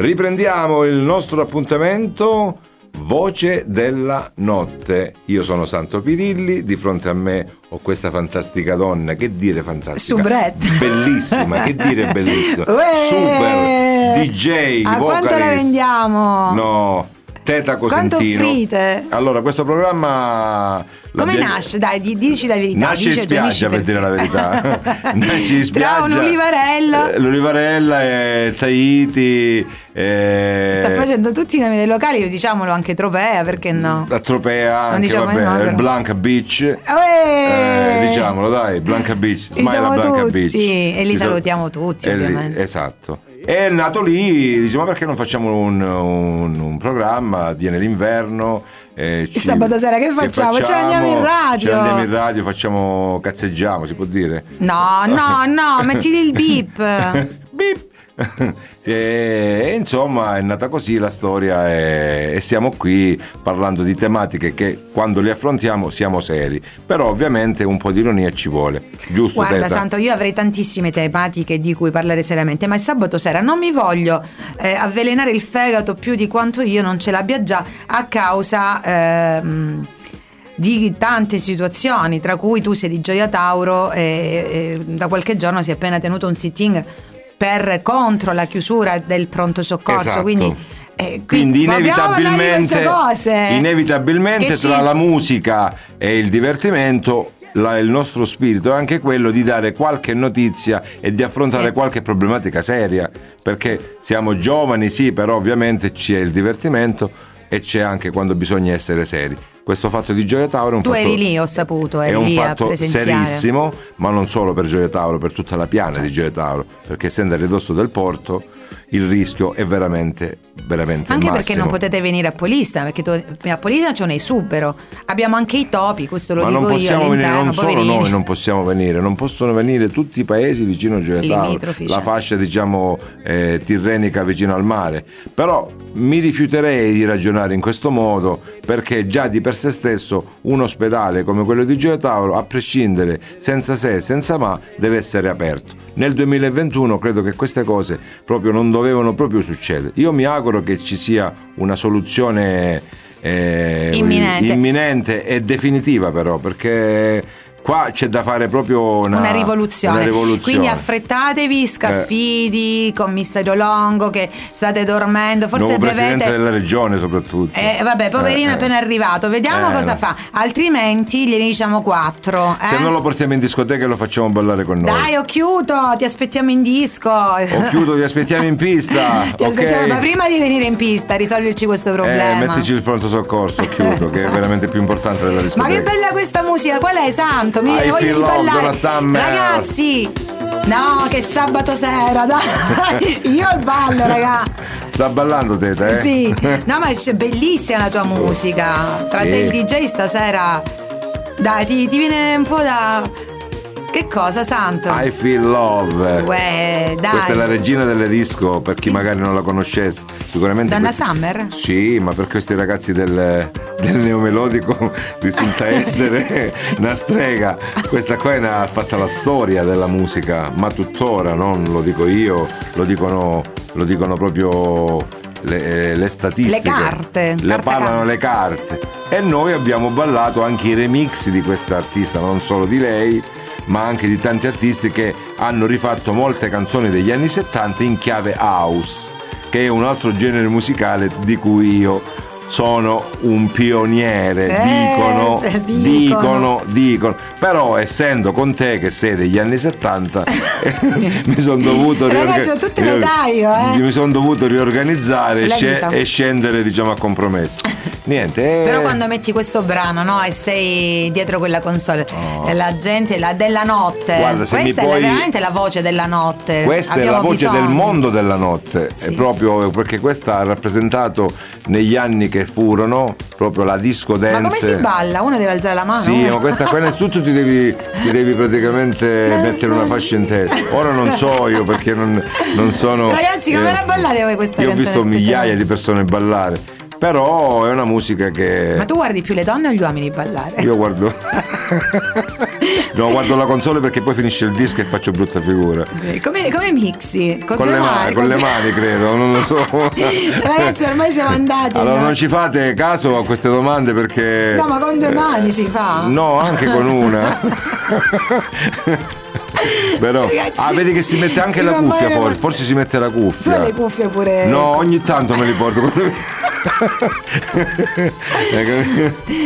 Riprendiamo il nostro appuntamento. Voce della notte. Io sono Santo Pirilli, di fronte a me ho questa fantastica donna. Che dire fantastica? Soubrette. Bellissima, che dire bellissima. [LAUGHS] Uè! Super DJ. A quanto la vocalist. vendiamo? No, Teta Quanto Cosentino. Allora, questo programma. Come nasce? Dai, di- dici la verità. Nasce in spiaggia per dire la verità. [LAUGHS] Nasce in spiaggia. Tra un olivarello. Eh, L'olivarella e Tahiti. eh, Sta facendo tutti i nomi dei locali, diciamolo anche Tropea, perché no? La Tropea, anche diciamo vabbè, però. Blanca Beach. Uè! Eh, diciamolo dai, Blanca Beach, Smile Diciamo Blanca tutti, Beach. e li Di sal- salutiamo tutti, e li- ovviamente. esatto. È nato lì, diciamo perché non facciamo un, un- un programma, viene l'inverno. eh, ci- sabato sera che facciamo? Ce ne andiamo in radio. Ce andiamo in radio, facciamo, cazzeggiamo, si può dire? No, no, no, mettiti il beep. [LAUGHS] [LAUGHS] E insomma è nata così la storia e, e siamo qui parlando di tematiche che quando le affrontiamo siamo seri, però ovviamente un po' di ironia ci vuole, giusto? Guarda, Teta? Santo, io avrei tantissime tematiche di cui parlare seriamente, ma il sabato sera non mi voglio eh, avvelenare il fegato più di quanto io non ce l'abbia già a causa. ehm, di tante situazioni, tra cui tu sei di Gioia Tauro e, e da qualche giorno si è appena tenuto un sitting per contro la chiusura del pronto soccorso. Esatto. Quindi, eh, Quindi ma abbiamo parlato di inevitabilmente, inevitabilmente tra ci- la musica e il divertimento la- il nostro spirito è anche quello di dare qualche notizia e di affrontare Sì. qualche problematica seria, perché siamo giovani sì, però ovviamente c'è il divertimento e c'è anche quando bisogna essere seri. Questo fatto di Gioia Tauro è un Tu fatto eri lì, ho saputo, è eri un lì fatto serissimo, ma non solo per Gioia Tauro, per tutta la piana di Gioia Tauro, perché essendo a ridosso del porto il rischio è veramente, veramente Anche perché non potete venire a Polista, perché tu- a Polista c'è un esubero. Abbiamo anche i topi, questo lo Ma dico non possiamo io venire, non solo noi non possiamo venire, non possono venire tutti i paesi vicino a Gioia Tauro, Limitrofi, la cioè. fascia diciamo eh, tirrenica vicino al mare. Però mi rifiuterei di ragionare in questo modo perché già di per sé stesso un ospedale come quello di Gioia Tauro, a prescindere, senza se e senza ma, deve essere aperto. Nel 2021 credo che queste cose proprio non dovevano proprio succedere. Io mi auguro che ci sia una soluzione eh, Imminente. imminente e definitiva però perché qua c'è da fare proprio una, Una rivoluzione. una rivoluzione. Quindi affrettatevi, scaffidi, commissario Longo che state dormendo, forse Nuovo presidente bevete. della regione soprattutto Eh, vabbè, poverino Eh, eh. appena arrivato, vediamo Eh, cosa fa. Altrimenti gliene diciamo quattro. se eh? non lo portiamo in discoteca e lo facciamo ballare con noi Dai, occhiuto, ti aspettiamo in disco. o chiudo ti aspettiamo in pista [LAUGHS] Ti ok? aspettiamo, ma prima di venire in pista, risolverci questo Eh, problema. mettici il pronto soccorso chiudo che è veramente più importante della Ma discoteca che bella questa musica, qual è Santo? Mi I viene voglia di ballare. Ragazzi, no, che sabato sera, dai. [LAUGHS] Io il ballo, raga. sta ballando teta eh? Sì, [LAUGHS] no, ma è bellissima la tua musica. Tra Sì. del DJ stasera, dai, ti, ti viene un po' da. Che cosa, Santo? I feel love Uè, dai. Questa è la regina delle disco, per chi magari non la conoscesse. Sicuramente. Donna questi- Summer? Sì, ma per questi ragazzi del, del neomelodico [LAUGHS] risulta [LAUGHS] essere una strega. Questa qua è una- ha fatto la storia della musica, ma tuttora, non lo dico io, lo dicono, lo dicono proprio le, le statistiche. Le carte, Le parlano le carte. E noi abbiamo ballato anche i remix di questa artista, non solo di lei, ma anche di tanti artisti che hanno rifatto molte canzoni degli anni 70 in chiave house, che è un altro genere musicale di cui io sono un pioniere, Eh, dicono, eh, dicono. dicono, dicono. Però essendo con te che sei degli anni 70 [LAUGHS] mi sono dovuto riorga- età io, eh. mi sono dovuto riorganizzare e, vita. e scendere diciamo a compromesso. [LAUGHS] Niente, eh, Però quando metti questo brano no, e sei dietro quella console, e la gente la, della notte, Oh. Guarda, questa puoi- è veramente la voce della notte. Questa Abbiamo è la voce bisogno. del mondo della notte, è Sì. proprio perché questa ha rappresentato negli anni che furono proprio la disco dance. Ma come si balla? Uno deve alzare la mano. Sì, ma questa qua innanzitutto ti devi, ti devi praticamente mettere una fascia in testa. Ora non so io perché non, non sono. Ragazzi, come la ballate voi questa Io ho canzone? visto migliaia di persone ballare. Però è una musica che... Ma tu guardi più le donne o gli uomini ballare? Io guardo... [LAUGHS] no, guardo la console perché poi finisce il disco e faccio brutta figura. Sì, Come, come mixi? Con, Con le mani, con le mani credo, non lo so. [LAUGHS] Ragazzi, ormai siamo andati. Allora no? non ci fate caso a queste domande perché... No, ma con due mani si fa. No, anche con una. [LAUGHS] Però, Ragazzi, ah, vedi che si mette anche la cuffia forse, forse si mette la Tu hai cuffia. le cuffie pure. No, ogni tanto me li porto.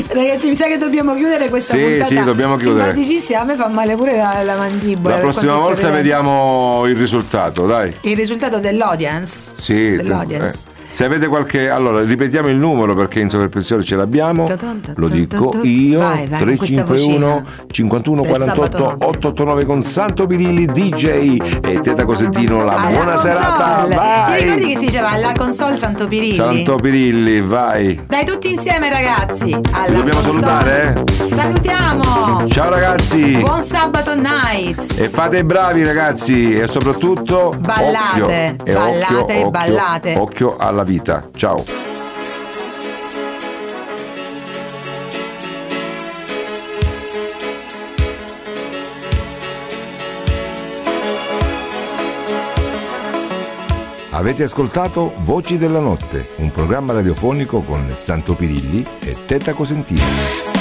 Ragazzi, mi sa che dobbiamo chiudere questa Sì, puntata. sì, dobbiamo chiudere. Simpaticissima, a me fa male pure la, la mandibola. La prossima volta vediamo il risultato, dai. Il risultato dell'audience. Sì, Dell'audience. eh. Se avete qualche. Allora, ripetiamo il numero perché in sovraimpressione ce l'abbiamo. Lo dico io: Vai, vai, con questa 351 vocina. 51 Del 48 sabato notte. 889 con Santo Pirilli DJ e Teta Cosentino. La Alla buona console. serata, Ti ricordi che vai! si diceva alla console Santo Pirilli? Santo Pirilli, vai! Dai tutti insieme ragazzi. Alla dobbiamo console. salutare, Salutiamo. Ciao ragazzi! Buon sabato night. E fate i bravi ragazzi e soprattutto Ballate, occhio, e ballate occhio, e ballate. Occhio alla vita. Ciao. Avete ascoltato Voci della Notte, un programma radiofonico con Santo Pirilli e Teta up